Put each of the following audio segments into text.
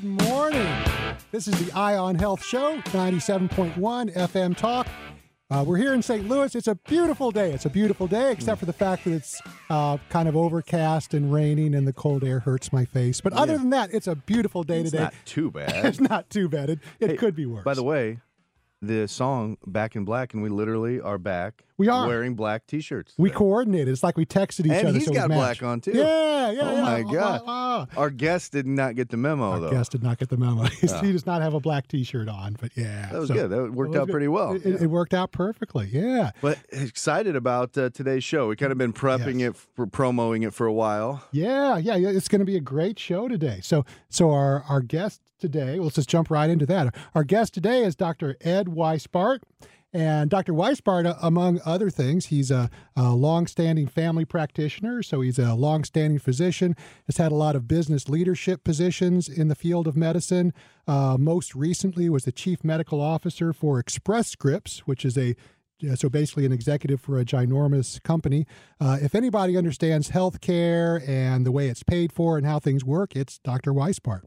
Good morning. This is the Eye on Health Show, 97.1 FM Talk. Uh, we're here in St. Louis. It's a beautiful day. It's a beautiful day, except for the fact that it's uh, kind of overcast and raining, and the cold air hurts my face. But other than that, it's a beautiful day It's today. not too bad. it's not too bad. It, it Hey, could be worse. By the way, the song "Back in Black" and we literally are back. We are. wearing black T-shirts. we coordinated. It's like we texted each and other. he's so got black on too. Yeah, yeah. Oh yeah. my God. ah, ah. Our guest did not get the memo Our though. guest did not get the memo. he does not have a black T-shirt on, but yeah, that was so- good. That worked out good. pretty well. It, it- it worked out perfectly. Yeah. But excited about uh, today's show. We kind of been prepping Yes. it for promoting it for a while. Yeah, yeah, yeah. It's going to be a great show today. So, so our our guest today. Let's just jump right into that. Our guest today is Dr. Ed Weisbart. And Dr. Weisbart, uh, among other things, he's a, a long-standing family practitioner. So he's a long-standing physician. Has had a lot of business leadership positions in the field of medicine. Uh, most recently, was the chief medical officer for Express Scripts, which is a so basically an executive for a ginormous company. Uh, if anybody understands healthcare and the way it's paid for and how things work, it's Dr. Weisbart.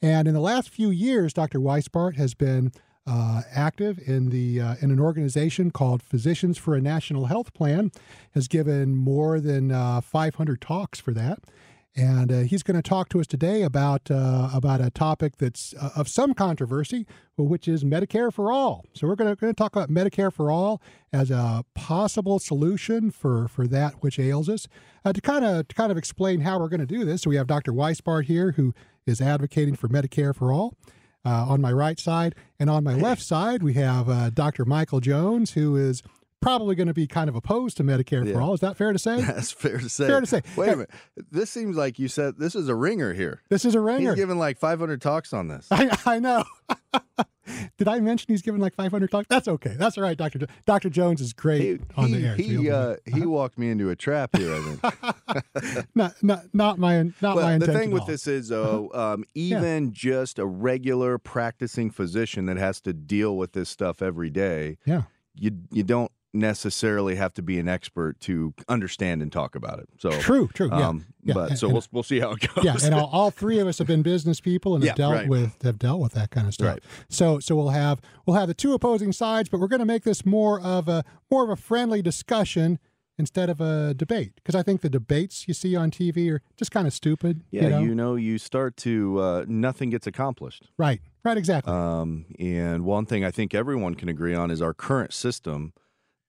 And in the last few years, Dr. Weisbart has been uh, active in the uh, in an organization called Physicians for a National Health Plan. Has given more than uh, 500 talks for that. And uh, he's going to talk to us today about uh, about a topic that's uh, of some controversy, which is Medicare for all. So we're going to, talk about Medicare for all as a possible solution for, for that which ails us. Uh, to kind of to kind of explain how we're going to do this, so we have Dr. Weisbart here, who is advocating for Medicare for all. Uh, on my right side, and on my left side, we have uh, Dr. Michael Jones, who is probably going to be kind of opposed to Medicare for all. Is that fair to say? That's fair to say. Fair to say. Wait Hey. a minute. This seems like you said this is a ringer here. This is a ringer. He's given like 500 talks on this. I, I know. Did I mention he's given like 500 talks? That's okay. That's all right, Doctor. Jo- Doctor Jones is great He, on the air. he, uh, good. he walked me into a trap here, I think. not, not, not my, not my well, the thing with this is, though, um, even just a regular practicing physician that has to deal with this stuff every day, yeah, you you don't necessarily have to be an expert to understand and talk about it. So true, true. Yeah, Um, yeah. but and- so and- we'll we'll see how it goes. yeah, and all, all three of us have been business people and have Yeah, dealt right. with have dealt with that kind of stuff. Right. So so we'll have we'll have the two opposing sides, but we're going to make this more of a more of a friendly discussion instead of a debate because I think the debates you see on TV are just kind of stupid. yeah, you know? you start to uh, nothing gets accomplished. right, right, exactly. Um, and one thing I think everyone can agree on is our current system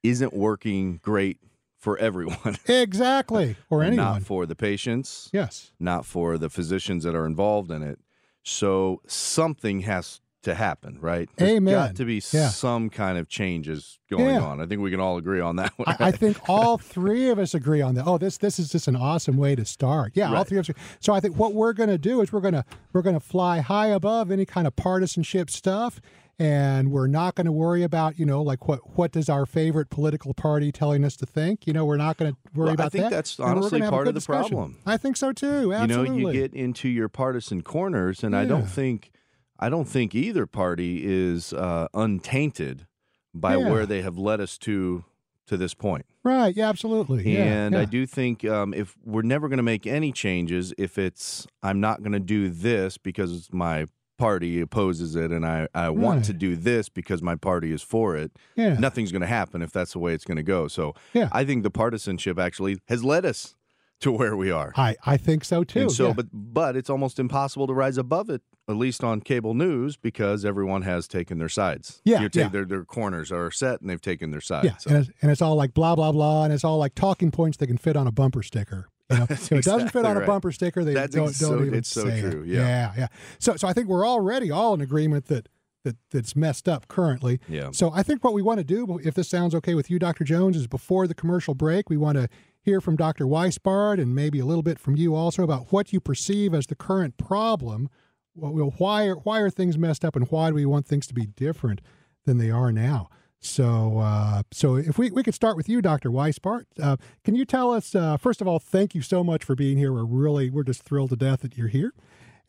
isn't working great for everyone. exactly, or anyone. Not for the patients, yes. not for the physicians that are involved in it. So something has to happen, right? There's Amen. got to be Yeah. some kind of changes going Yeah. on. I think we can all agree on that one. I, I think all three of us agree on that. Oh, this this is just an awesome way to start. Yeah, all three of us. So I think what we're going to do is we're going to we're going to fly high above any kind of partisanship stuff, and we're not going to worry about you know like what what does our favorite political party telling us to think. You know, we're not going to worry Well, I about think that. that's honestly gonna have a part of the discussion. problem. I think so too. Absolutely. You know, you get into your partisan corners, and I don't think, I don't think either party is uh, untainted by Yeah. where they have led us to to this point. right. Yeah, absolutely. And yeah. I do think um, if we're never going to make any changes, if it's I'm not going to do this because my party opposes it, and I I want to do this because my party is for it, yeah. nothing's going to happen if that's the way it's going to go. So Yeah. I think the partisanship actually has led us to where we are. I I think so too. And so, yeah. but but it's almost impossible to rise above it, at least on cable news, because everyone has taken their sides. Yeah, You're ta- yeah. Their, their corners are set, and they've taken their sides. Yeah, So- and, it's, and it's all like blah blah blah, and it's all like talking points that can fit on a bumper sticker. You know, if it doesn't fit on a bumper sticker, they That's don't, don't even it's so say it. true, yeah. yeah, yeah. So, so I think we're already all in agreement that that that's messed up currently. Yeah. So I think what we want to do, if this sounds okay with you, Dr. Jones, is before the commercial break, we want to hear from Dr. Weisbart and maybe a little bit from you also about what you perceive as the current problem. Well, well, why are why are things messed up, and why do we want things to be different than they are now? So, uh, so if we, we could start with you, Dr. Weisbart, uh, can you tell us uh, first of all, thank you so much for being here. We're really we're just thrilled to death that you're here.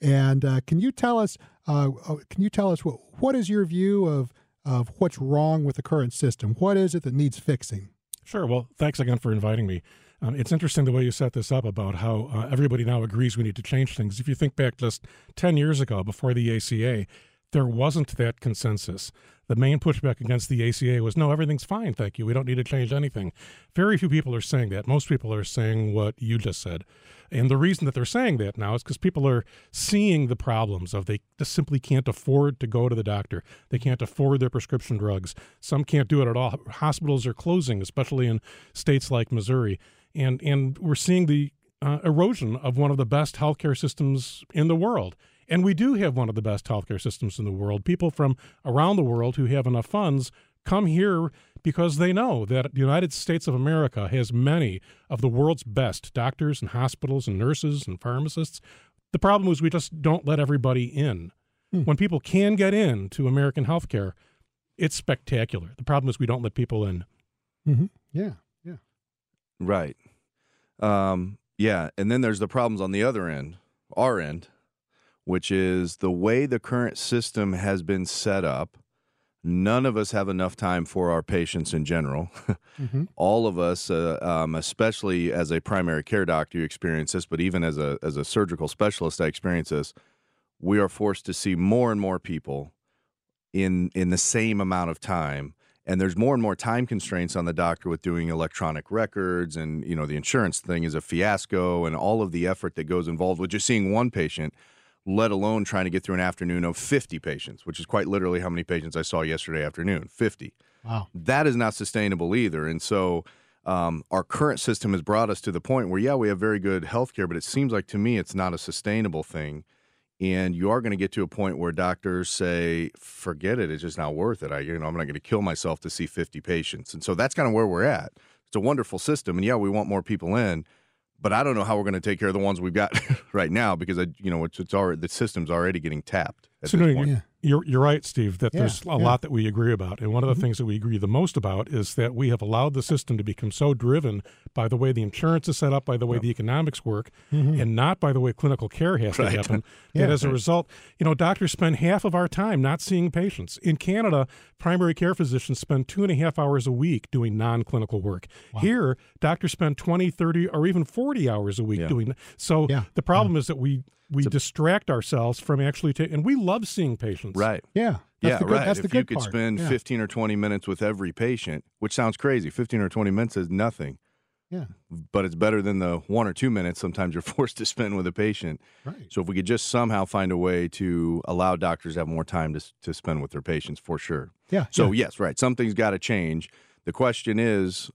And uh, can you tell us uh, uh, can you tell us what what is your view of of what's wrong with the current system? What is it that needs fixing? Sure. Well, thanks again for inviting me. Um, it's interesting the way you set this up about how uh, everybody now agrees we need to change things. If you think back just 10 years ago, before the ACA, there wasn't that consensus. The main pushback against the ACA was no, everything's fine, thank you. We don't need to change anything. Very few people are saying that. Most people are saying what you just said. And the reason that they're saying that now is because people are seeing the problems of they just simply can't afford to go to the doctor. They can't afford their prescription drugs. Some can't do it at all. Hospitals are closing, especially in states like Missouri. And, and we're seeing the uh, erosion of one of the best healthcare systems in the world. And we do have one of the best healthcare systems in the world. People from around the world who have enough funds come here because they know that the United States of America has many of the world's best doctors and hospitals and nurses and pharmacists. The problem is we just don't let everybody in. Hmm. When people can get in to American healthcare, it's spectacular. The problem is we don't let people in. Mm-hmm. Yeah, yeah. Right. Um, yeah, and then there's the problems on the other end, our end, which is the way the current system has been set up. None of us have enough time for our patients in general. mm-hmm. All of us, uh, um, especially as a primary care doctor, you experience this, but even as a as a surgical specialist, I experience this. We are forced to see more and more people in in the same amount of time and there's more and more time constraints on the doctor with doing electronic records and you know the insurance thing is a fiasco and all of the effort that goes involved with just seeing one patient let alone trying to get through an afternoon of 50 patients, which is quite literally how many patients I saw yesterday afternoon 50. Wow. That is not sustainable either. And so um, our current system has brought us to the point where, yeah, we have very good health care, but it seems like to me it's not a sustainable thing. And you are going to get to a point where doctors say, forget it, it's just not worth it. I, you know, I'm not going to kill myself to see 50 patients. And so that's kind of where we're at. It's a wonderful system. And yeah, we want more people in but I don't know how we're going to take care of the ones we've got right now because I, you know, it's it's already the system's already getting tapped. So no, yeah. you're you're right, Steve. That yeah, there's a yeah. lot that we agree about, and one of the mm-hmm. things that we agree the most about is that we have allowed the system to become so driven by the way the insurance is set up, by the way yep. the economics work, mm-hmm. and not by the way clinical care has right. to happen. that as a result, you know, doctors spend half of our time not seeing patients. In Canada, primary care physicians spend two and a half hours a week doing non-clinical work. Wow. Here, doctors spend 20, 30, or even 40 hours a week yeah. doing. So yeah. the problem yeah. is that we we a, distract ourselves from actually taking, and we love seeing patients. Right. Yeah. yeah, good, right. That's if you could part. spend 15 or 20 minutes with every patient, which sounds crazy, 15 or 20 minutes is nothing. Yeah. But it's better than the one or two minutes sometimes you're forced to spend with a patient. Right. So if we could just somehow find a way to allow doctors to have more time to, to spend with their patients, for sure. Yeah. So, yeah. yes, right. Something's got to change. The question is,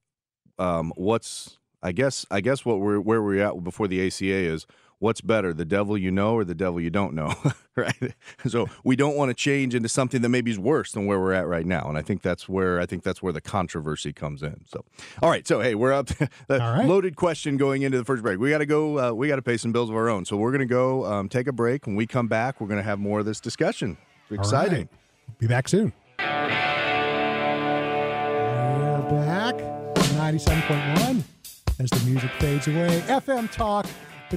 um, what's, I guess, I guess what we're, where we're at before the ACA is what's better, the devil you know or the devil you don't know, right? So we don't want to change into something that maybe is worse than where we're at right now, and I think that's where I think that's where the controversy comes in. So, all right, so hey, we're up. right. Loaded question going into the first break. We got to go. Uh, we got to pay some bills of our own, so we're going to go um, take a break. When we come back, we're going to have more of this discussion. It's exciting. Right. Be back soon. We're back. Ninety-seven point one. As the music fades away, FM Talk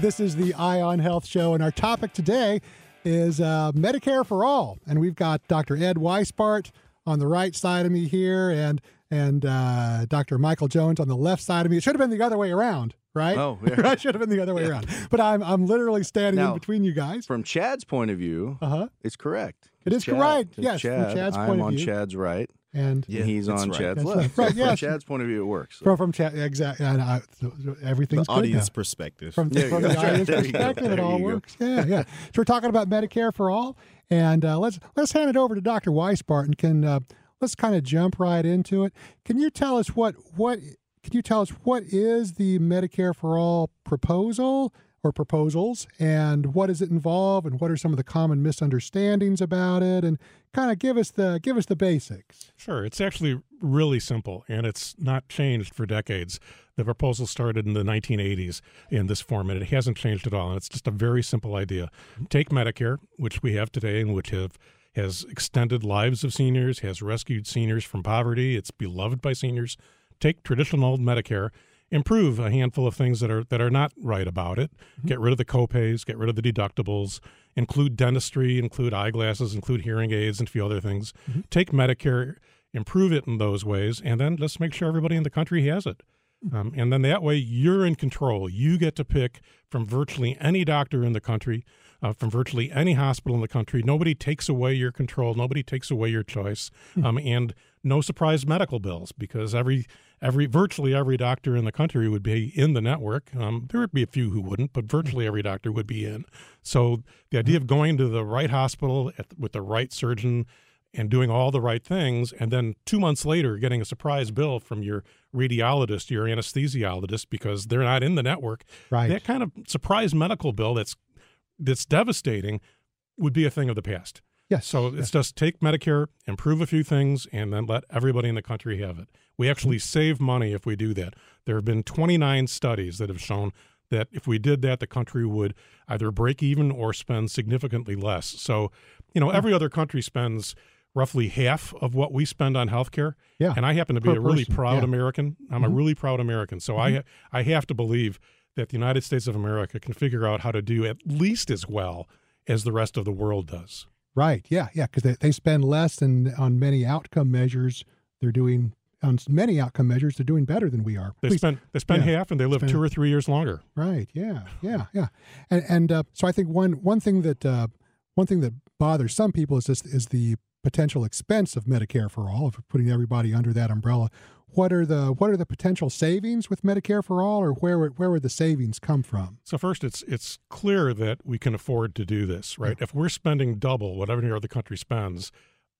this is the Eye on Health Show, and our topic today is uh, Medicare for All. And we've got Dr. Ed Weisbart on the right side of me here, and and uh, Dr. Michael Jones on the left side of me. It should have been the other way around, right? Oh, yeah. I should have been the other way yeah. around. But I'm I'm literally standing now, in between you guys. From Chad's point of view, uh-huh. it's correct. It is Chad, correct. Yes, Chad, from Chad's I'm point of view. on Chad's right and yeah, he's on right. Chad's that's left. Right. So yeah. From Chad's point of view, it works. So. From from Chad, exactly. And I, so everything's the audience now. perspective. From, from the audience perspective, it all works. Yeah, yeah. So we're talking about Medicare for all, and uh, let's let's hand it over to Dr. Weisbart and can uh, let's kind of jump right into it. Can you tell us what what can you tell us what is the Medicare for all proposal? Or proposals and what does it involve and what are some of the common misunderstandings about it and kind of give us the give us the basics. Sure it's actually really simple and it's not changed for decades. The proposal started in the 1980s in this form and it hasn't changed at all and it's just a very simple idea. Take medicare which we have today and which have has extended lives of seniors has rescued seniors from poverty it's beloved by seniors. Take traditional old medicare improve a handful of things that are that are not right about it. Mm-hmm. Get rid of the copays, get rid of the deductibles, include dentistry, include eyeglasses, include hearing aids, and a few other things. Mm-hmm. Take Medicare, improve it in those ways, and then let's make sure everybody in the country has it. Um, and then that way you're in control. You get to pick from virtually any doctor in the country, uh, from virtually any hospital in the country. Nobody takes away your control. Nobody takes away your choice. Um, and no surprise medical bills because every every virtually every doctor in the country would be in the network. Um, there would be a few who wouldn't, but virtually every doctor would be in. So the idea of going to the right hospital at, with the right surgeon and doing all the right things, and then two months later getting a surprise bill from your radiologist, your anesthesiologist, because they're not in the network. Right. That kind of surprise medical bill that's that's devastating would be a thing of the past. Yes. So it's just take Medicare, improve a few things, and then let everybody in the country have it. We actually save money if we do that. There have been 29 studies that have shown that if we did that, the country would either break even or spend significantly less. So, you know, every other country spends roughly half of what we spend on healthcare. Yeah. And I happen to be Per a really person, proud yeah. American. I'm a Mhm. really proud American. So I I have to believe that the United States of America can figure out how to do at least as well as the rest of the world does. Right. Yeah. Yeah. Because they, they spend less than on many outcome measures. They're doing on many outcome measures. They're doing better than we are. They Please- spend they spend yeah. half and they live Spend- two or three years longer. Right. Yeah. Yeah. Yeah. And and uh, so I think one one thing that uh, one thing that bothers some people is just is the potential expense of Medicare for all of putting everybody under that umbrella. What are the what are the potential savings with Medicare for all, or where would- where would the savings come from? So first, it's it's clear that we can afford to do this, right? If we're spending double what every other country spends,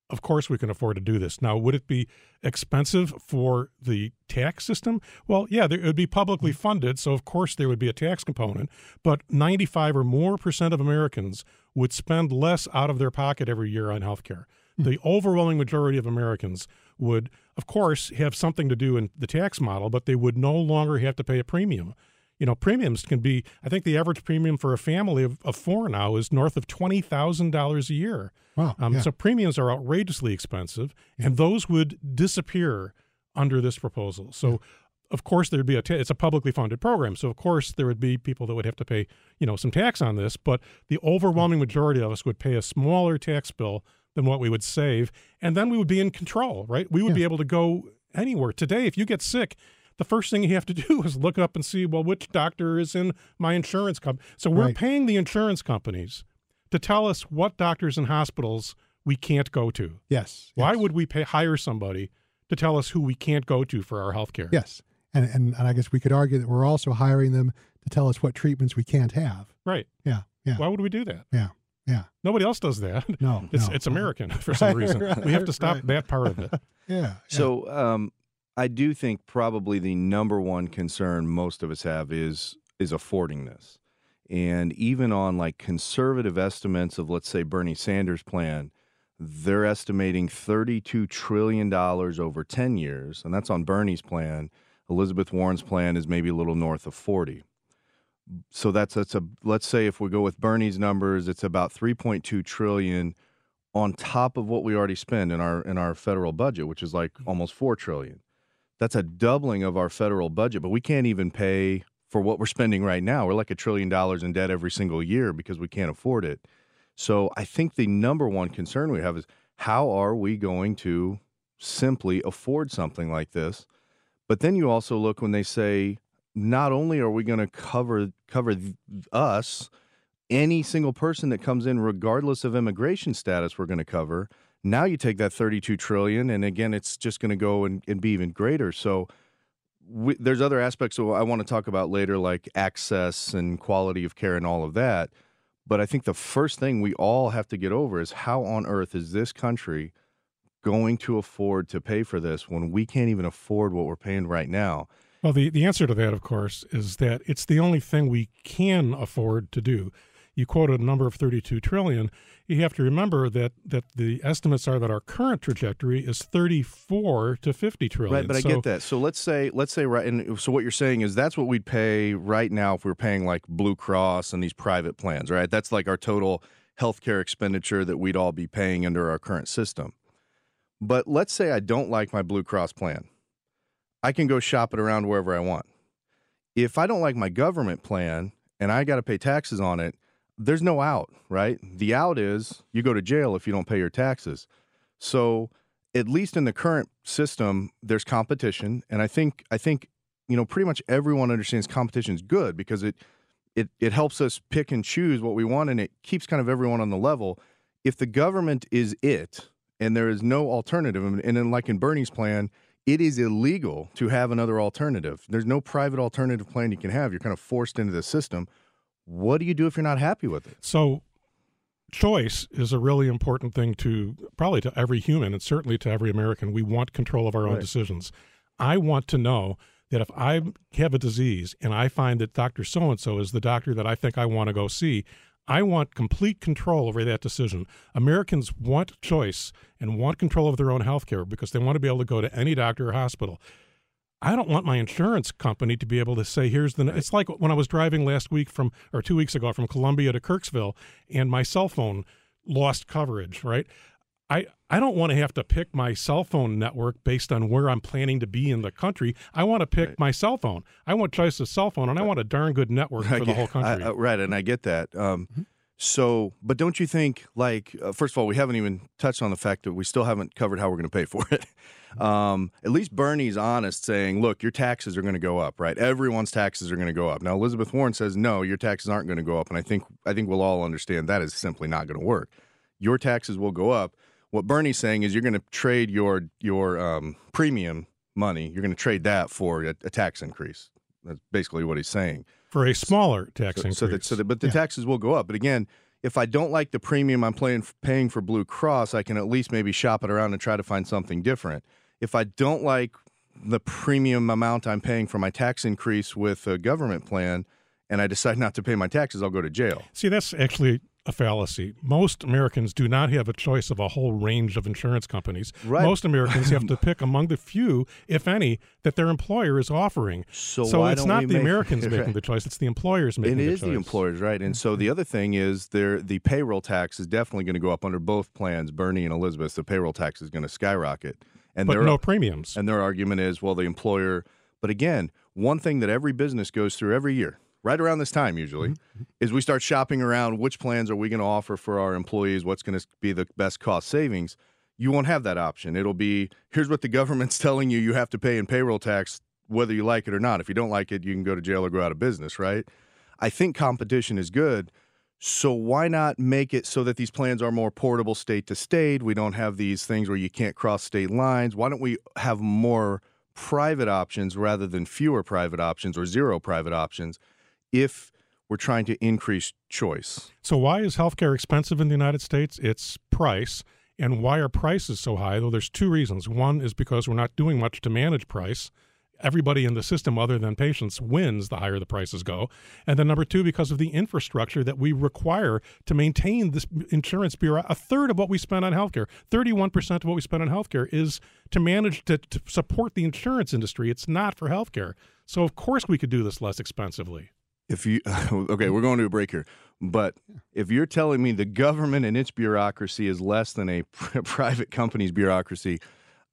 of course we can afford to do this. Now, would it be expensive for the tax system? Well, yeah, there, it would be publicly mm-hmm. funded, so of course there would be a tax component. But 95 or more percent of Americans would spend less out of their pocket every year on healthcare. Mm-hmm. The overwhelming majority of Americans would, of course, have something to do in the tax model, but they would no longer have to pay a premium. You know, premiums can be, I think the average premium for a family of, of four now is north of $20,000 a year. Wow. Um, yeah. So premiums are outrageously expensive, and those would disappear under this proposal. So, of course, there'd be a ta- it's a publicly funded program. So, of course, there would be people that would have to pay you know some tax on this, but the overwhelming majority of us would pay a smaller tax bill than what we would save, and then we would be in control, right? We would Yeah. be able to go anywhere. Today, if you get sick, the first thing you have to do is look up and see, well, which doctor is in my insurance company. So we're Right. paying the insurance companies to tell us what doctors and hospitals we can't go to. yes. Why yes. would we pay hire somebody to tell us who we can't go to for our health care? Yes. And, and and I guess we could argue that we're also hiring them to tell us what treatments we can't have. Right. Yeah. Yeah. Why would we do that? Yeah. Yeah. Nobody else does that. No. It's no. it's American for some Right, reason. we have to stop right. that part of it. Yeah. yeah. So um, I do think probably the number one concern most of us have is is affording this. And even on like conservative estimates of let's say Bernie Sanders plan, they're estimating 32 trillion dollars over 10 years, and that's on Bernie's plan. Elizabeth Warren's plan is maybe a little north of 40. So that's that's a let's say if we go with Bernie's numbers, it's about 3.2 trillion on top of what we already spend in our in our federal budget, which is like mm-hmm. almost four trillion. That's a doubling of our federal budget, but we can't even pay for what we're spending right now. We're like a trillion dollars in debt every single year because we can't afford it. So I think the number one concern we have is how are we going to simply afford something like this? But then you also look when they say not only are we going to cover cover us, any single person that comes in regardless of immigration status we're going to cover now you take that 32 trillion and again it's just going to go and, and be even greater. So we, there's other aspects i want to talk about later like access and quality of care and all of that but i think the first thing we all have to get over is how on earth is this country going to afford to pay for this when we can't even afford what we're paying right now Well, the, the answer to that, of course, is that it's the only thing we can afford to do. You quoted a number of 32 trillion. You have to remember that that the estimates are that our current trajectory is 34 to 50 trillion. Right, but I get that. So let's say, let's say, right, and so what you're saying is that's what we'd pay right now if we were paying like Blue Cross and these private plans, right? That's like our total healthcare expenditure that we'd all be paying under our current system. But let's say I don't like my Blue Cross plan. I can go shop it around wherever I want. If I don't like my government plan and I got to pay taxes on it, there's no out, right? The out is you go to jail if you don't pay your taxes. So, at least in the current system, there's competition, and I think I think you know, pretty much everyone understands competition is good because it it it helps us pick and choose what we want and it keeps kind of everyone on the level. If the government is it and there is no alternative, and then like in Bernie's plan, it is illegal to have another alternative. There's no private alternative plan you can have. You're kind of forced into the system. What do you do if you're not happy with it? So, choice is a really important thing to probably to every human and certainly to every American. We want control of our own Right. decisions. I want to know that if I have a disease and I find that Dr. So and so is the doctor that I think I want to go see, I want complete control over that decision. Americans want choice and want control of their own health care because they want to be able to go to any doctor or hospital. I don't want my insurance company to be able to say, here's the. It's like when I was driving last week from, or two weeks ago from Columbia to Kirksville, and my cell phone lost coverage, right? I, I don't want to have to pick my cell phone network based on where I'm planning to be in the country. I want to pick my cell phone. I want choice of cell phone, and I want a darn good network I for the whole country. I- uh, right, and I get that. Um, Mm-hmm. So, but don't you think, like, uh, first of all, we haven't even touched on the fact that we still haven't covered how we're going to pay for it. Um, at least Bernie's honest, saying, "Look, your taxes are going to go up, right? Everyone's taxes are going to go up." Now, Elizabeth Warren says, "No, your taxes aren't going to go up," and I think I think we'll all understand that is simply not going to work. Your taxes will go up. What Bernie's saying is, you're going to trade your your um, premium money. You're going to trade that for a, a tax increase. That's basically what he's saying. for a smaller tax So, increase. so that, so that, but the Yeah. taxes will go up. But again, if I don't like the premium I'm playing, paying for Blue Cross, I can at least maybe shop it around and try to find something different. If I don't like the premium amount I'm paying for my tax increase with a government plan, and I decide not to pay my taxes, I'll go to jail. See, that's actually a fallacy. Most Americans do not have a choice of a whole range of insurance companies. Right. Most Americans have to pick among the few, if any, that their employer is offering. So, So why it's don't not we the make- Americans making Right. the choice; it's the employers making It the is choice. the employers, right? And so the mm-hmm. other thing is there the payroll tax is definitely going to go up under both plans, Bernie and Elizabeth. The payroll tax is going to skyrocket. And but they're no premiums. And their argument is, well, the employer. But again, one thing that every business goes through every year, right around this time usually, mm-hmm. is we start shopping around which plans are we going to offer for our employees, what's going to be the best cost savings. You won't have that option. It'll be here's what the government's telling you you have to pay in payroll tax, whether you like it or not. If you don't like it, you can go to jail or go out of business, right? I think competition is good. So why not make it so that these plans are more portable state to state? We don't have these things where you can't cross state lines. Why don't we have more private options rather than fewer private options or zero private options if we're trying to increase choice? So why is healthcare expensive in the United States? It's price. And why are prices so high? Though there's two reasons. One is because we're not doing much to manage price. Everybody in the system, other than patients, wins the higher the prices go. And then number two, because of the infrastructure that we require to maintain this insurance bureau. A third of what we spend on healthcare, 31% of what we spend on healthcare is to manage to, to support the insurance industry. It's not for healthcare. So of course we could do this less expensively. If you okay, we're going to a break here. But if you're telling me the government and its bureaucracy is less than a private company's bureaucracy,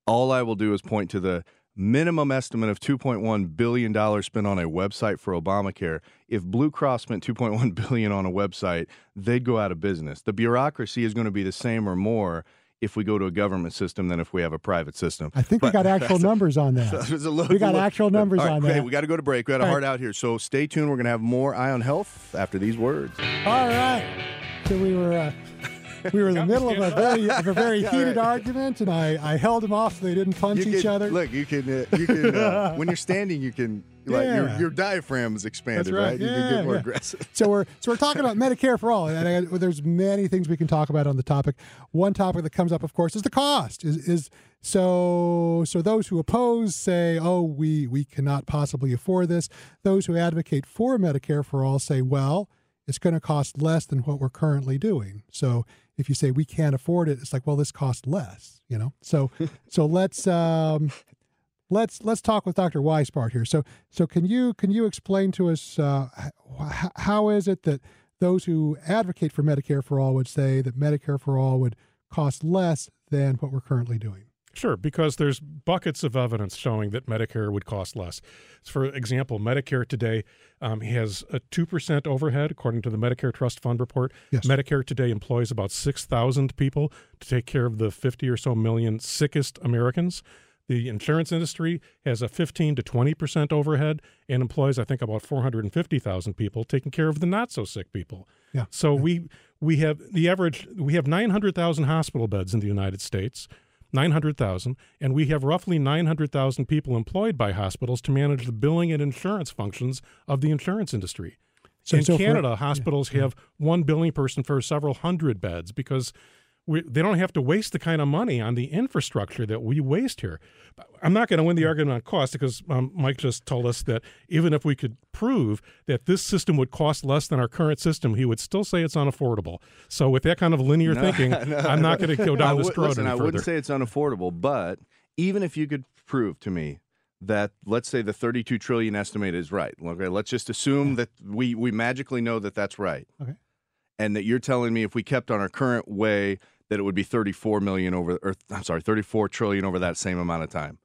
all I will do is point to the minimum estimate of 2.1 billion dollars spent on a website for Obamacare. If Blue Cross spent 2.1 billion on a website, they'd go out of business. The bureaucracy is going to be the same or more if we go to a government system than if we have a private system. I think we got actual numbers on that. There's a little- We got look- actual numbers right, on okay, that. we got to go to break. We got a hard right. out here. So stay tuned. We're going to have more Eye on Health after these words. All right. So we were uh, we were in the middle of a very of a very heated right. argument, and I, I held them off so they didn't punch You each can- other. Look, you can. Uh, you can. Uh, when you're standing, you can. Like your Yeah. your diaphragm is expanded, That's right. You can Yeah, get more yeah. aggressive. So we're so we're talking about Medicare for all, and I, well, there's many things we can talk about on the topic. One topic that comes up, of course, is the cost. Is is so so those who oppose say, oh, we we cannot possibly afford this. Those who advocate for Medicare for all say, well, it's going to cost less than what we're currently doing. So if you say we can't afford it, it's like, well, this costs less, you know. So so let's um, let's let's talk with Dr. Weisbart here. So so can you can you explain to us uh, how is it that those who advocate for Medicare for all would say that Medicare for all would cost less than what we're currently doing? Sure, because there's buckets of evidence showing that Medicare would cost less. For example, Medicare today um, has a 2% overhead, according to the Medicare Trust Fund report. Yes. Medicare today employs about 6,000 people to take care of the 50 or so million sickest Americans. The insurance industry has a 15 to 20 percent overhead and employs, I think, about 450,000 people taking care of the not so sick people. Yeah. So we we have the average we have 900,000 hospital beds in the United States. 900,000, and we have roughly 900,000 people employed by hospitals to manage the billing and insurance functions of the insurance industry. So- in so for- Canada, hospitals have one billing person for several hundred beds because we, they don't have to waste the kind of money on the infrastructure that we waste here. I'm not going to win the argument on cost because um, Mike just told us that even if we could prove that this system would cost less than our current system, he would still say it's unaffordable. So with that kind of linear thinking, I'm not going to go down this would- road listen, I further. wouldn't say it's unaffordable, but even if you could prove to me that, let's say, the 32 trillion estimate is right. Okay, let's just assume that we we magically know that that's right. Okay. And that you're telling me if we kept on our current way that it would be 34 million over, or I'm sorry, 34 trillion over that same amount of time.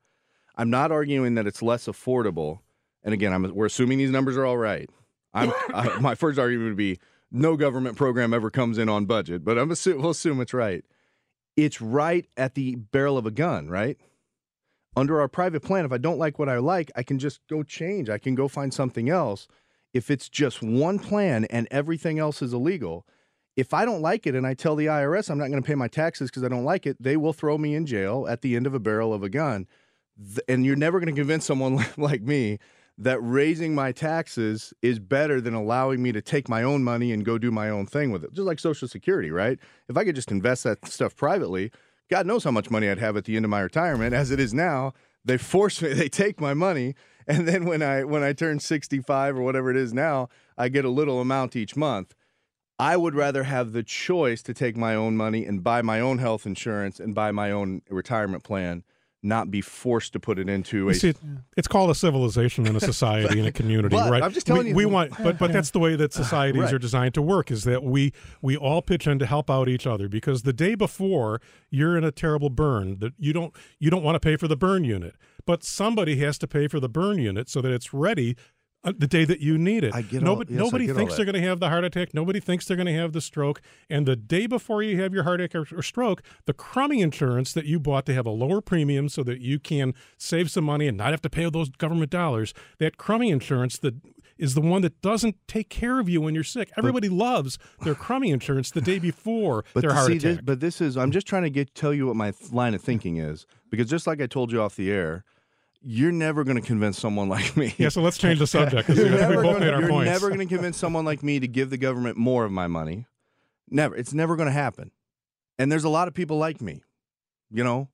I'm not arguing that it's less affordable. And again, I'm, we're assuming these numbers are all right. I'm, I, my first argument would be no government program ever comes in on budget, but I'm assume, we'll assume it's right. It's right at the barrel of a gun, right? Under our private plan, if I don't like what I like, I can just go change. I can go find something else. If it's just one plan and everything else is illegal, if I don't like it and I tell the IRS I'm not going to pay my taxes because I don't like it, they will throw me in jail at the end of a barrel of a gun. And you're never going to convince someone like me that raising my taxes is better than allowing me to take my own money and go do my own thing with it. Just like Social Security, right? If I could just invest that stuff privately, God knows how much money I'd have at the end of my retirement. As it is now, they force me, they take my money, and then when I when I turn 65 or whatever it is now, I get a little amount each month. I would rather have the choice to take my own money and buy my own health insurance and buy my own retirement plan, not be forced to put it into You a see, it's called a civilization and a society and a community, But right? I'm just telling we, you- we want, but but that's the way that ah, societies Right. are designed to work. Is that we we all pitch in to help out each other because the day before you're in a terrible burn that you don't you don't want to pay for the burn unit, but somebody has to pay for the burn unit so that it's ready. uh, The day that you need it, I get all- nobody, yes, I nobody get thinks they're going to have the heart attack. Nobody thinks they're going to have the stroke. And the day before you have your heart attack or, or stroke, the crummy insurance that you bought to have a lower premium so that you can save some money and not have to pay those government dollars, that crummy insurance that is the one that doesn't take care of you when you're sick. Everybody loves their crummy insurance the day before But their heart see attack. This, but this is I'm just trying to get tell you what my line of thinking is because just like I told you off the air, you're never going to convince someone like me. yeah, so let's change the subject. You're we never both gonna- made our you're never going to convince someone like me to give the government more of my money. Never. It's never going to happen. And there's a lot of people like me, you know,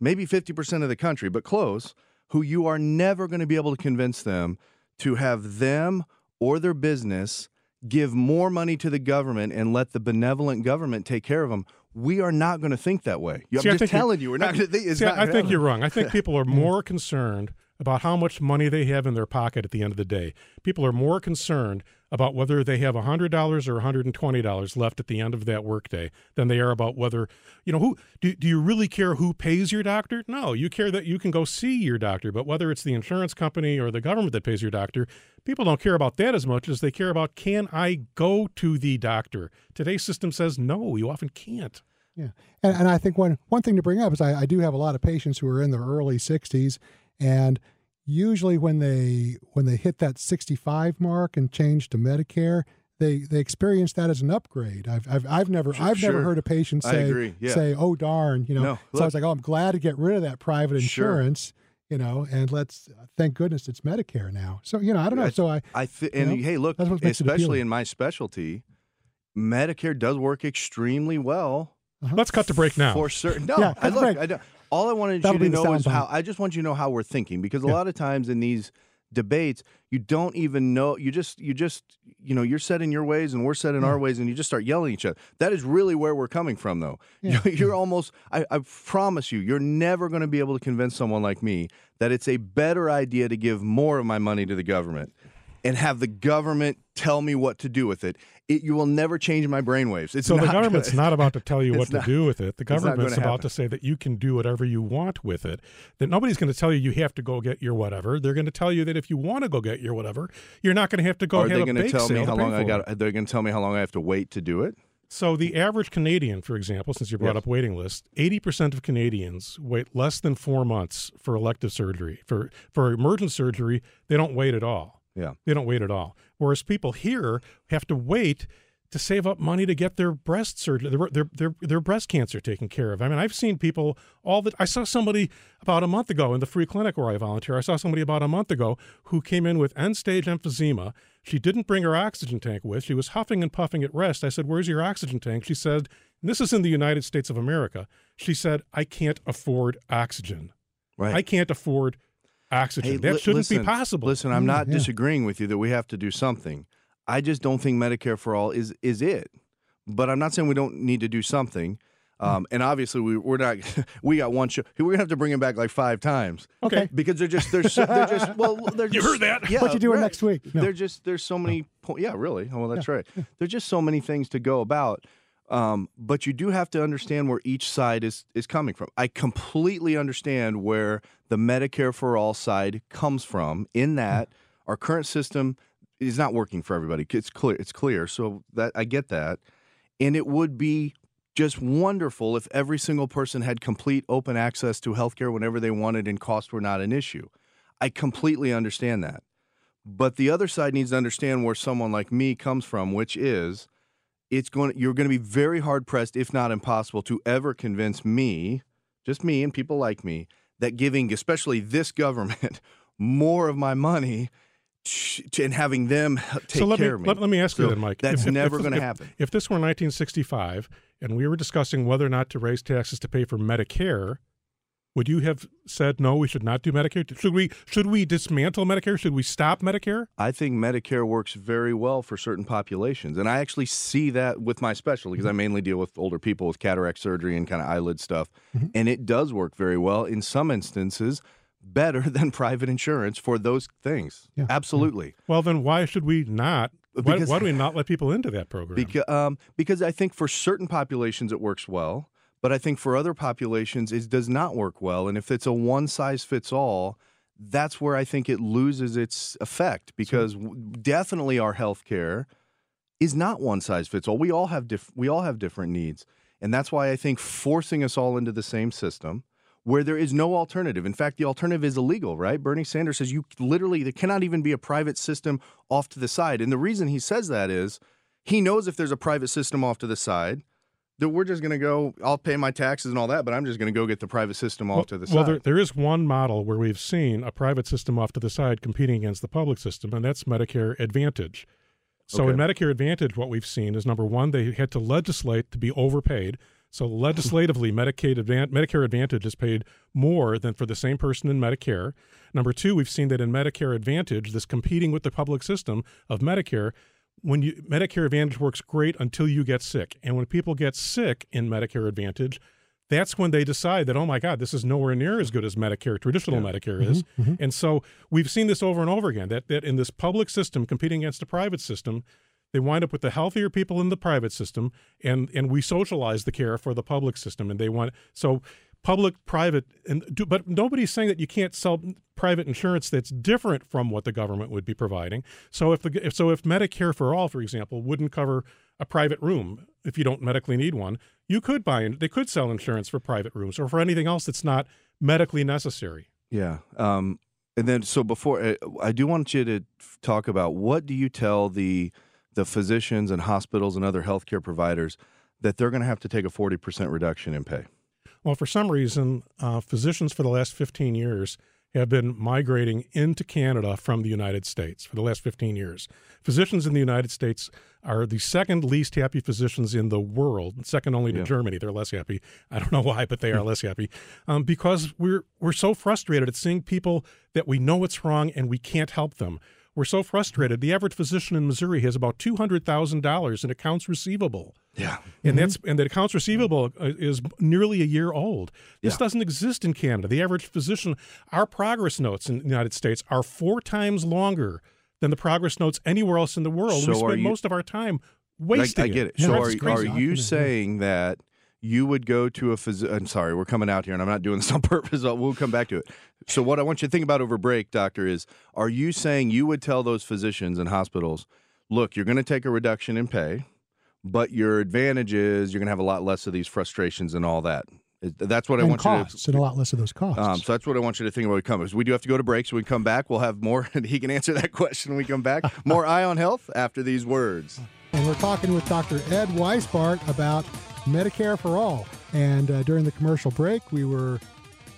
maybe 50% of the country, but close, who you are never going to be able to convince them to have them or their business give more money to the government and let the benevolent government take care of them. We are not going to think that way. I'm See, I just telling you, we're not going to think. It's See, not I think you're wrong. I think people are more concerned about how much money they have in their pocket at the end of the day. People are more concerned about whether they have $100 or $120 left at the end of that workday than they are about whether, you know, who do, do you really care who pays your doctor? No, you care that you can go see your doctor, but whether it's the insurance company or the government that pays your doctor, people don't care about that as much as they care about can I go to the doctor? Today's system says no, you often can't. Yeah, and, and I think one one thing to bring up is I, I do have a lot of patients who are in their early 60s, and usually when they when they hit that 65 mark and change to Medicare, they they experience that as an upgrade. I've I've, I've never I've never sure. heard a patient say yeah. say oh darn you know. No, so I was like oh I'm glad to get rid of that private Sure. insurance. You know, and let's thank goodness it's Medicare now. So you know, I don't know. I- So I I th- and know, hey, look, that's what makes it especially in my specialty, Medicare does work extremely well uh-huh. Let's cut to break now. for certain. No, Yeah, cut I to look. break. I don't, all I wanted That'll you to know is how. I just want you to know how we're thinking because a Yeah. lot of times in these debates, you don't even know. You just, you just, you know, you're set in your ways and we're set in Yeah. our ways, and you just start yelling at each other. That is really where we're coming from, though. Yeah. You're, almost. I, I promise you, you're never going to be able to convince someone like me that it's a better idea to give more of my money to the government and have the government tell me what to do with it. It you will never change my brainwaves. It's So the government's gonna- not about to tell you what It's to do with it. The government's about happen. to say that you can do whatever you want with it. That nobody's going to tell you you have to go get your whatever. They're going to tell you that if you want to go get your whatever, you're not going to have to go Are they going to tell me how long I got? it. Are they going to tell me how long I have to wait to do it? So the average Canadian, for example, since you brought Yes. up waiting list, eighty percent of Canadians wait less than four months for elective surgery. For for emergent surgery, they don't wait at all. Yeah. They don't wait at all. Whereas people here have to wait to save up money to get their breast surgery, their, their their their breast cancer taken care of. I mean, I've seen people all that. I saw somebody about a month ago in the free clinic where I volunteer. I saw somebody about a month ago who came in with end stage emphysema. She didn't bring her oxygen tank with. She was huffing and puffing at rest. I said, "Where's your oxygen tank?" She said, and "This is in the United States of America." She said, "I can't afford oxygen. Right. I can't afford oxygen. Hey, that li- shouldn't listen, be possible." Listen, I'm not yeah. disagreeing with you that we have to do something. I just don't think Medicare for all is is it. But I'm not saying we don't need to do something. Hmm. Um, and obviously, we, we're not. We got one show. We're gonna have to bring him back like five times Okay. because they're just they're so, they're just well they're You just, heard that? Yeah, What you doing right. next week? No. They're just there's so many. Po- yeah, really. Oh, well, that's right. There's just so many things to go about. Um, but you do have to understand where each side is is coming from. I completely understand where the Medicare for all side comes from. In that our current system is not working for everybody. It's clear. It's clear. So that I get that, and it would be just wonderful if every single person had complete open access to healthcare whenever they wanted and costs were not an issue. I completely understand that. But the other side needs to understand where someone like me comes from, which is it's going you're going to be very hard pressed if not impossible to ever convince me, just me and people like me, that giving especially this government more of my money and having them take so let care me, of me. Let, let me ask you So then, Mike. that's never gonna happen. If this were 1965 and we were discussing whether or not to raise taxes to pay for Medicare, would you have said no? We should not do Medicare. Should we? Should we dismantle Medicare? Should we stop Medicare? I think Medicare works very well for certain populations. And I actually see that with my specialty because I mainly deal with older people with cataract surgery and kind of eyelid stuff. And it does work very well in some instances, better than private insurance for those things. Yeah. Absolutely. Well, then why should we not? Why, why do we not let people into that program? Because, um, because I think for certain populations it works well, but I think for other populations it does not work well. And if it's a one size fits all, that's where I think it loses its effect because w definitely our healthcare is not one size fits all. We all have diff- we all have different needs, and that's why I think forcing us all into the same system where there is no alternative. In fact, the alternative is illegal, right? Bernie Sanders says you literally there cannot even be a private system off to the side. And the reason he says that is he knows if there's a private system off to the side, that we're just going to go, I'll pay my taxes and all that, but I'm just going to go get the private system off well, to the side. well, there, there is one model where we've seen a private system off to the side competing against the public system, and that's Medicare Advantage. So in Medicare Advantage, what we've seen is number one, they had to legislate to be overpaid. So legislatively, Medicaid Advan- Medicare Advantage is paid more than for the same person in Medicare. Number two, we've seen that in Medicare Advantage, this competing with the public system of Medicare, when you Medicare Advantage works great until you get sick, and when people get sick in Medicare Advantage, that's when they decide that oh my god this is nowhere near as good as medicare traditional medicare mm-hmm. is. Mm-hmm. And so we've seen this over and over again that, that in this public system competing against a private system they wind up with the healthier people in the private system and and we socialize the care for the public system and they want so public private and do, but nobody's saying that you can't sell private insurance that's different from what the government would be providing so if the if, so if medicare for all for example wouldn't cover a private room if you don't medically need one you could buy they could sell insurance for private rooms or for anything else that's not medically necessary Yeah. Um, and then, so before uh, I do want you to talk about what do you tell the the physicians and hospitals and other healthcare providers that they're going to have to take a forty percent reduction in pay? Well, for some reason, uh, physicians for the last 15 years have been migrating into Canada from the United States for the last 15 years. Physicians in the United States are the second least happy physicians in the world, second only to Yeah. Germany. They're less happy. I don't know why, but they are less happy um, because we're we're so frustrated at seeing people that we know it's wrong and we can't help them. We're so frustrated. The average physician in Missouri has about two hundred thousand dollars in accounts receivable Yeah. and that's and the accounts receivable uh, is nearly a year old. This Yeah. doesn't exist in Canada. The average physician, our progress notes in the United States are four times longer than the progress notes anywhere else in the world. we So are spend you- most of our time wasting I get it. Yeah, So are, are you saying that you would go to a physician? I'm sorry, we're coming out here, and I'm not doing this on purpose. but We'll come back to it. So what I want you to think about over break, doctor, is are you saying you would tell those physicians and hospitals, look, you're going to take a reduction in pay, but your advantage is you're going to have a lot less of these frustrations and all that. That's what I and want costs, you to. and a lot less of those costs. Um, so that's what I want you to think about we come. We do have to go to break, so we come back, we'll have more, and he can answer that question when we come back. More Eye on Health after these words. and we're talking with Dr. Ed Weisbart about Medicare for All. And uh, during the commercial break, we were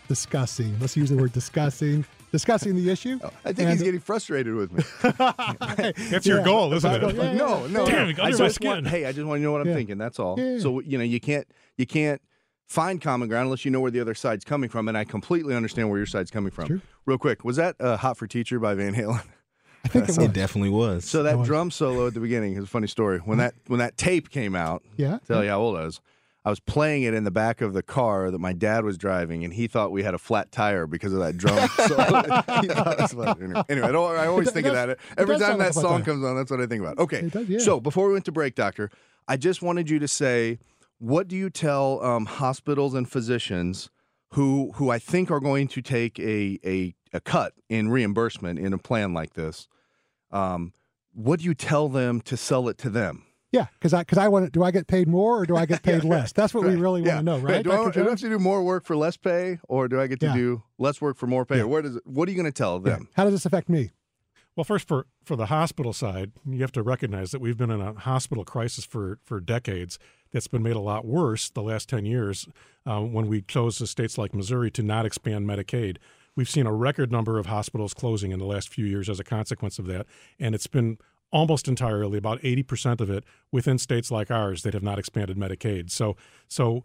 discussing, let's use the word discussing, discussing the issue. I think And- he's getting frustrated with me. That's your Yeah. goal, isn't it? Yeah, yeah, no, no. Damn, no. I just want, hey, I just want to know what I'm Yeah. thinking. That's all. Yeah. So you know, you can't you can't find common ground unless you know where the other side's coming from. And I completely understand where your side's coming from. True. Real quick, was that uh, "Hot for Teacher" by Van Halen? I think it. It definitely was. So that was. drum solo at the beginning is a funny story. When that when that tape came out, Yeah. tell you how old I was. I was playing it in the back of the car that my dad was driving, and he thought we had a flat tire because of that drum. solo. he thought it was funny. Anyway, anyway, I, don't- I always think of does- that it every does time sound like that song tire. comes on. That's what I think about. Okay, does, yeah. so before we went to break, doctor, I just wanted you to say, what do you tell um, hospitals and physicians who who I think are going to take a a, a cut in reimbursement in a plan like this? Um, what do you tell them to sell it to them? Yeah, because I because I want to. Do I get paid more or do I get paid less? That's what we really Yeah. want to know, right, Do I, Dr. do I have to do more work for less pay, or do I get to Yeah. do less work for more pay? Or where does it, what are you going to tell Yeah. them? How does this affect me? Well, first for for the hospital side, you have to recognize that we've been in a hospital crisis for for decades. That's been made a lot worse the last ten years uh, when we chose the states like Missouri to not expand Medicaid. We've seen a record number of hospitals closing in the last few years as a consequence of that, and it's been almost entirely about 80% of it within states like ours that have not expanded Medicaid. So so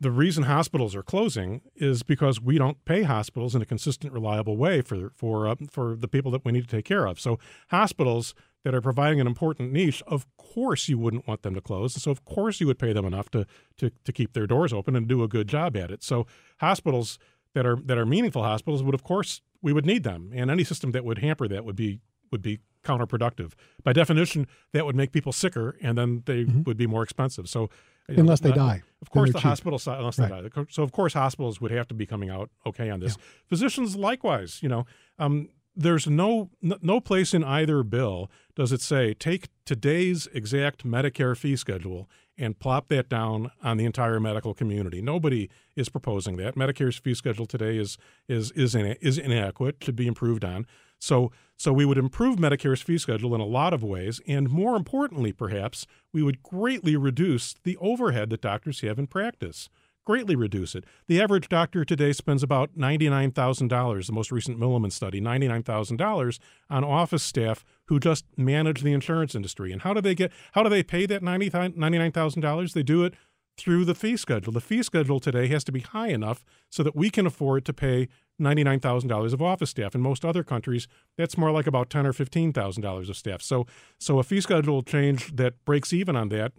the reason hospitals are closing is because we don't pay hospitals in a consistent, reliable way for for uh, for the people that we need to take care of. So hospitals that are providing an important niche, of course you wouldn't want them to close. So of course you would pay them enough to to to keep their doors open and do a good job at it. So hospitals that are that are meaningful hospitals would of course we would need them, and any system that would hamper that would be would be counterproductive. By definition, that would make people sicker, and then they would be more expensive. So you know, Unless they not- die. of course, the cheap. hospital side, unless Right. they die. So, of course, hospitals would have to be coming out okay on this. Physicians, likewise, you know, um, there's no no place in either bill does it say take today's exact Medicare fee schedule and plop that down on the entire medical community. Nobody is proposing that. Medicare's fee schedule today is is is ina- is inadequate, should be improved on. So so we would improve Medicare's fee schedule in a lot of ways, and more importantly, perhaps, we would greatly reduce the overhead that doctors have in practice. Greatly reduce it. The average doctor today spends about $99,000, the most recent Milliman study, $99,000 on office staff who just manage the insurance industry. And how do they get how do they pay that $99,000? They do it through the fee schedule. The fee schedule today has to be high enough so that we can afford to pay $99,000 of office staff. In most other countries, that's more like about $10 or $15,000 of staff. So so a fee schedule change that breaks even on that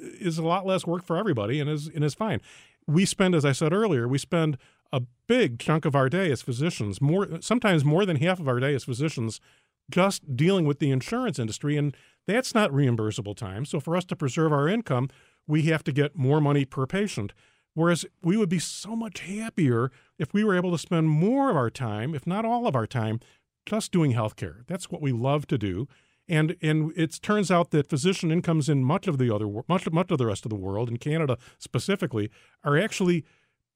is a lot less work for everybody and is and is fine. We spend, as I said earlier, we spend a big chunk of our day as physicians, more sometimes more than half of our day as physicians, just dealing with the insurance industry, and that's not reimbursable time. So for us to preserve our income, we have to get more money per patient. Whereas we would be so much happier if we were able to spend more of our time, if not all of our time, just doing healthcare. That's what we love to do. And and it turns out that physician incomes in much of the other much much of the rest of the world, in Canada specifically, are actually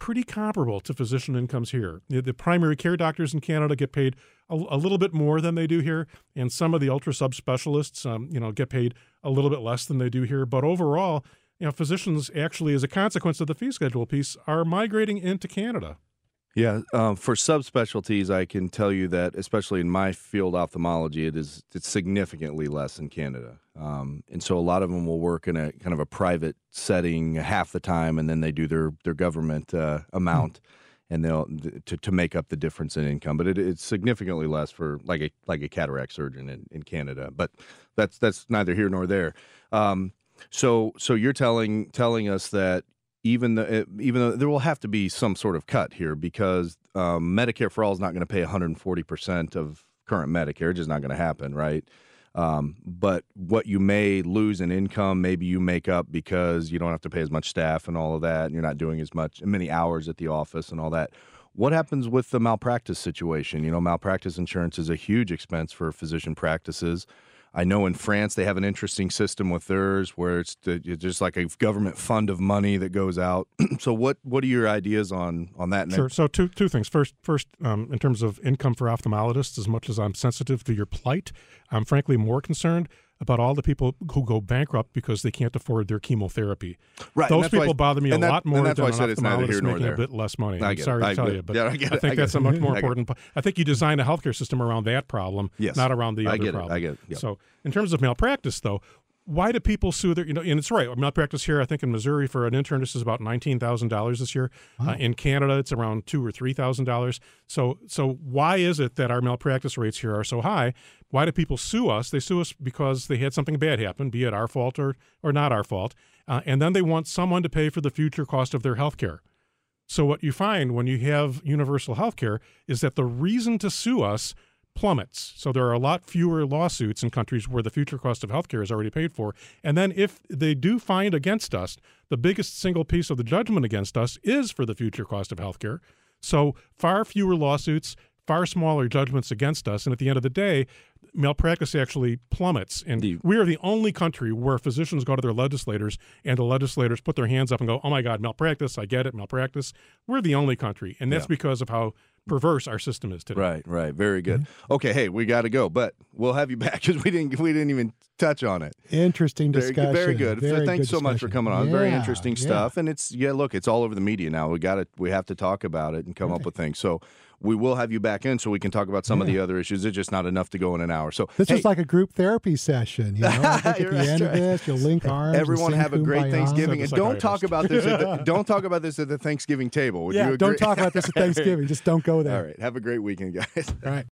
pretty comparable to physician incomes here. The, primary care doctors in Canada get paid a, a little bit more than they do here, and some of the ultra subspecialists, um, you know, get paid a little bit less than they do here. But overall, you know, physicians actually, as a consequence of the fee schedule piece, are migrating into Canada. Yeah, um, for subspecialties, I can tell you that, especially in my field, ophthalmology, it is it's significantly less in Canada, um, and so a lot of them will work in a kind of a private setting half the time, and then they do their their government uh, amount, and they'll to, to make up the difference in income. But it, it's significantly less for like a like a cataract surgeon in, in Canada. But that's that's neither here nor there. Um, so so you're telling telling us that even the, even though there will have to be some sort of cut here because um, Medicare for all is not going to pay 140 percent of current Medicare, just not going to happen, right? Um, but what you may lose in income, maybe you make up because you don't have to pay as much staff and all of that, and you're not doing as much many hours at the office and all that. What happens with the malpractice situation? You know, malpractice insurance is a huge expense for physician practices. I know in France they have an interesting system with theirs where it's, just like a government fund of money that goes out. so what what are your ideas on on that? Sure. So two two things. First, first um, in terms of income for ophthalmologists, as much as I'm sensitive to your plight, I'm frankly more concerned about all the people who go bankrupt because they can't afford their chemotherapy. Right. Those people why, bother me a that, lot more than why an said it's neither here ophthalmologist making there. a bit less money. I'm sorry it. to I tell you, but Yeah, I I think I that's a much more I get it. important. I think you design a healthcare system around that problem, Yes. not around the other problem. I get it. So, in terms of malpractice, though, why do people sue their, you know, and it's right. Malpractice here, I think in Missouri for an internist is about $19,000 this year. Uh, in Canada, it's around two or $3,000. So, so why is it that our malpractice rates here are so high? Why do people sue us? They sue us because they had something bad happen, be it our fault or, or not our fault. Uh, and then they want someone to pay for the future cost of their health care. So what you find when you have universal health care is that the reason to sue us plummets. So there are a lot fewer lawsuits in countries where the future cost of healthcare is already paid for. And then if they do find against us, the biggest single piece of the judgment against us is for the future cost of healthcare. So far fewer lawsuits, far smaller judgments against us. And at the end of the day, malpractice actually plummets. And The- we are the only country where physicians go to their legislators and the legislators put their hands up and go, oh my God, malpractice, I get it, malpractice. We're the only country. And that's Yeah. because of how perverse our system is today. Right, right. Very good. Mm-hmm. Okay, hey, we got to go, but we'll have you back because we didn't we didn't even touch on it. Interesting Very discussion. Very good. Very Thanks good so much for coming on. Very Yeah, interesting yeah. stuff, and it's yeah. Look, it's all over the media now. We got to we have to talk about it and come up with things. So we will have you back in so we can talk about some of the other issues. It's just not enough to go in an hour. So This hey, is like a group therapy session. You know, I at the right, end of right. this, you'll link arms. Everyone have a great Thanksgiving, and don't talk about this. At the, don't talk about this at the Thanksgiving table. Would Yeah, you don't talk about this at Thanksgiving. Just don't go there. All right. Have a great weekend, guys. All right.